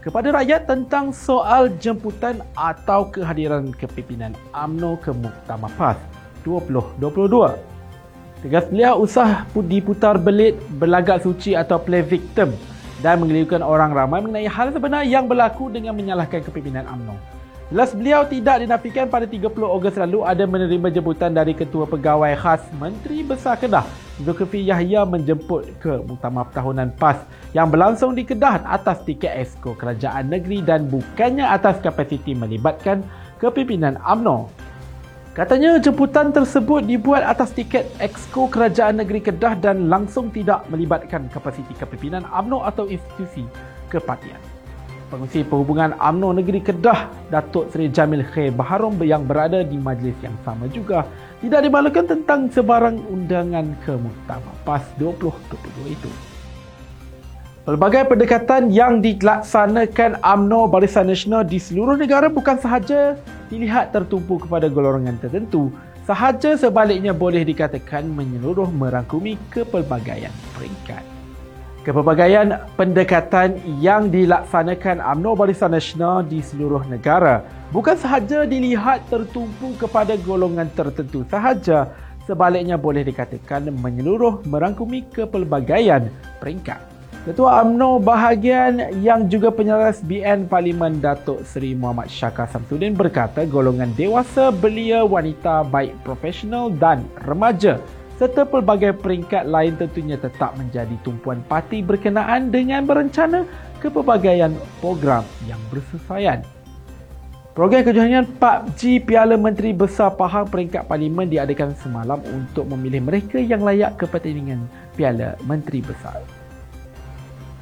kepada rakyat tentang soal jemputan atau kehadiran kepimpinan AMNO ke Muktamar PAS 2022. Tegas beliau usah diputar belit, berlagak suci atau play victim dan mengelirukan orang ramai mengenai hal sebenar yang berlaku dengan menyalahkan kepimpinan AMNO. Jelas beliau tidak dinafikan pada 30 Ogos lalu ada menerima jemputan dari Ketua Pegawai Khas Menteri Besar Kedah Zulkifli Yahya menjemput ke Muktamar Tahunan PAS yang berlangsung di Kedah atas tiket esko kerajaan negeri dan bukannya atas kapasiti melibatkan kepimpinan AMNO. Katanya jemputan tersebut dibuat atas tiket exco kerajaan negeri Kedah dan langsung tidak melibatkan kapasiti kepimpinan AMNO atau institusi kepartian. Pengurusi Perhubungan UMNO Negeri Kedah, Datuk Seri Jamil Khair Baharom yang berada di majlis yang sama juga tidak dimalukan tentang sebarang undangan ke Muktamar PAS 2022 itu. Pelbagai pendekatan yang dilaksanakan UMNO Barisan Nasional di seluruh negara bukan sahaja dilihat tertumpu kepada golongan tertentu, sahaja sebaliknya boleh dikatakan menyeluruh merangkumi kepelbagaian peringkat. Kepelbagaian pendekatan yang dilaksanakan UMNO Barisan Nasional di seluruh negara bukan sahaja dilihat tertumpu kepada golongan tertentu sahaja, sebaliknya boleh dikatakan menyeluruh merangkumi kepelbagaian peringkat. Ketua UMNO bahagian yang juga penyelaras BN Parlimen Datuk Seri Muhammad Syakar Samsudin berkata golongan dewasa, belia, wanita baik profesional dan remaja serta pelbagai peringkat lain tentunya tetap menjadi tumpuan parti berkenaan dengan berencana kepelbagaian program yang bersesuaian. Program kejohanan PUBG Piala Menteri Besar Pahang Peringkat Parlimen diadakan semalam untuk memilih mereka yang layak ke pertandingan Piala Menteri Besar.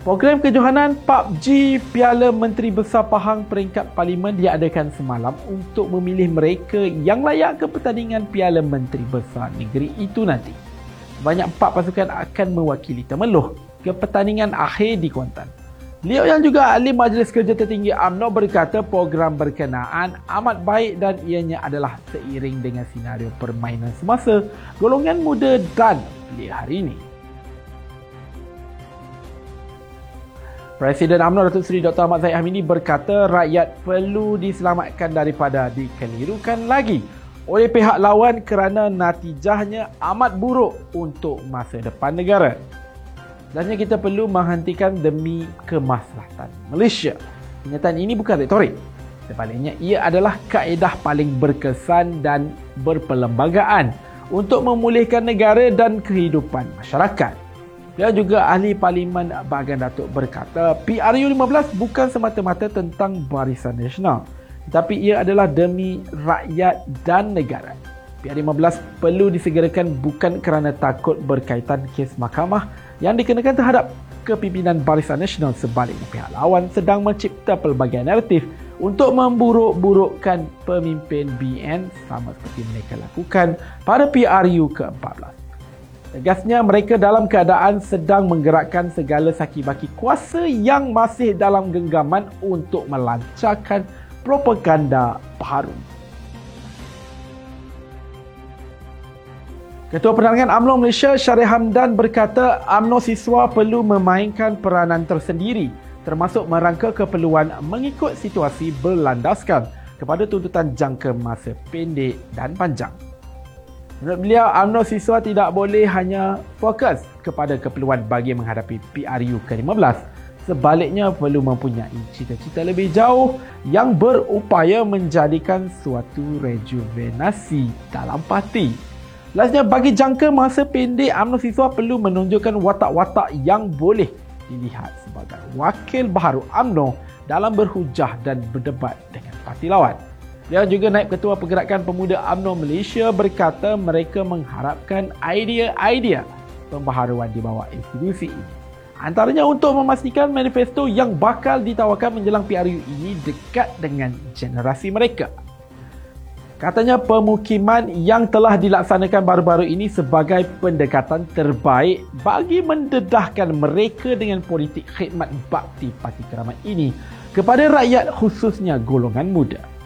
Program kejohanan PUBG Piala Menteri Besar Pahang Peringkat Parlimen diadakan semalam untuk memilih mereka yang layak ke pertandingan Piala Menteri Besar negeri itu nanti. Banyak empat pasukan akan mewakili Temeloh ke pertandingan akhir di Kuantan. Beliau yang juga ahli Majlis Kerja Tertinggi UMNO berkata program berkenaan amat baik dan ianya adalah seiring dengan senario permainan semasa golongan muda dan belia hari ini. Presiden UMNO Datuk Seri Dr. Ahmad Zahid Hamidi berkata rakyat perlu diselamatkan daripada dikelirukan lagi oleh pihak lawan kerana natijahnya amat buruk untuk masa depan negara. Dan kita perlu menghentikan demi kemaslahatan Malaysia. Kenyataan ini bukan retorik. Sebaliknya, ia adalah kaedah paling berkesan dan berperlembagaan untuk memulihkan negara dan kehidupan masyarakat. Dan juga ahli parlimen bahagian Datuk berkata PRU 15 bukan semata-mata tentang barisan nasional tetapi ia adalah demi rakyat dan negara. PRU 15 perlu disegerakan bukan kerana takut berkaitan kes mahkamah yang dikenakan terhadap kepimpinan barisan nasional sebaliknya pihak lawan sedang mencipta pelbagai naratif untuk memburuk-burukkan pemimpin BN sama seperti mereka lakukan pada PRU ke-14. Tegasnya mereka dalam keadaan sedang menggerakkan segala saki-baki kuasa yang masih dalam genggaman untuk melancarkan propaganda baru. Ketua Penerangan UMNO Malaysia Syarif Hamdan berkata UMNO siswa perlu memainkan peranan tersendiri termasuk merangka keperluan mengikut situasi berlandaskan kepada tuntutan jangka masa pendek dan panjang. Menurut beliau, UMNO siswa tidak boleh hanya fokus kepada keperluan bagi menghadapi PRU ke-15. Sebaliknya, perlu mempunyai cita-cita lebih jauh yang berupaya menjadikan suatu rejuvenasi dalam parti. Lastnya, bagi jangka masa pendek, UMNO siswa perlu menunjukkan watak-watak yang boleh dilihat sebagai wakil baharu UMNO dalam berhujah dan berdebat dengan parti lawan. Dia juga naib ketua pergerakan pemuda UMNO Malaysia berkata mereka mengharapkan idea-idea pembaharuan di bawah institusi ini. Antaranya untuk memastikan manifesto yang bakal ditawarkan menjelang PRU ini dekat dengan generasi mereka. Katanya pemukiman yang telah dilaksanakan baru-baru ini sebagai pendekatan terbaik bagi mendedahkan mereka dengan politik khidmat bakti Parti Keramat ini kepada rakyat khususnya golongan muda.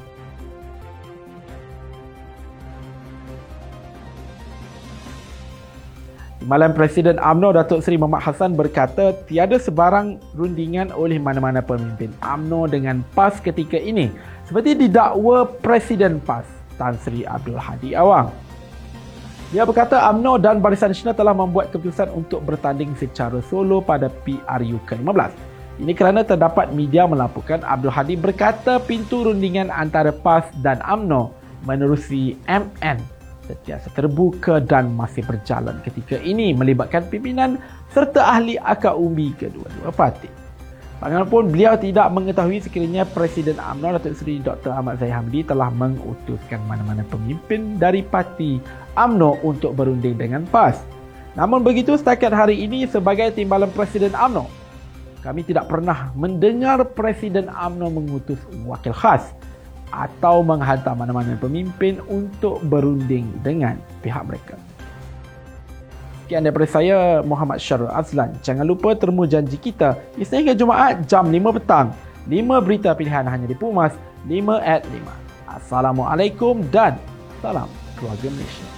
Malam Presiden AMNO Datuk Seri Muhammad Hassan berkata tiada sebarang rundingan oleh mana-mana pemimpin AMNO dengan PAS ketika ini seperti didakwa Presiden PAS Tan Sri Abdul Hadi Awang. Dia berkata UMNO dan Barisan Nasional telah membuat keputusan untuk bertanding secara solo pada PRU ke-15. Ini kerana terdapat media melaporkan Abdul Hadi berkata pintu rundingan antara PAS dan UMNO menerusi MN sentiasa terbuka dan masih berjalan ketika ini melibatkan pimpinan serta ahli akar umbi kedua-dua parti. Bagaimanapun beliau tidak mengetahui sekiranya Presiden UMNO Datuk Seri Dr. Ahmad Zahid Hamdi telah mengutuskan mana-mana pemimpin dari parti UMNO untuk berunding dengan PAS. Namun begitu setakat hari ini sebagai timbalan Presiden UMNO, kami tidak pernah mendengar Presiden UMNO mengutus wakil khas atau menghantar mana-mana pemimpin untuk berunding dengan pihak mereka. Sekian daripada saya Muhammad Syarul Azlan. Jangan lupa temu janji kita Isnin hingga Jumaat jam 5 petang. 5 berita pilihan hanya di Pumas 5 at 5. Assalamualaikum dan salam keluarga Malaysia.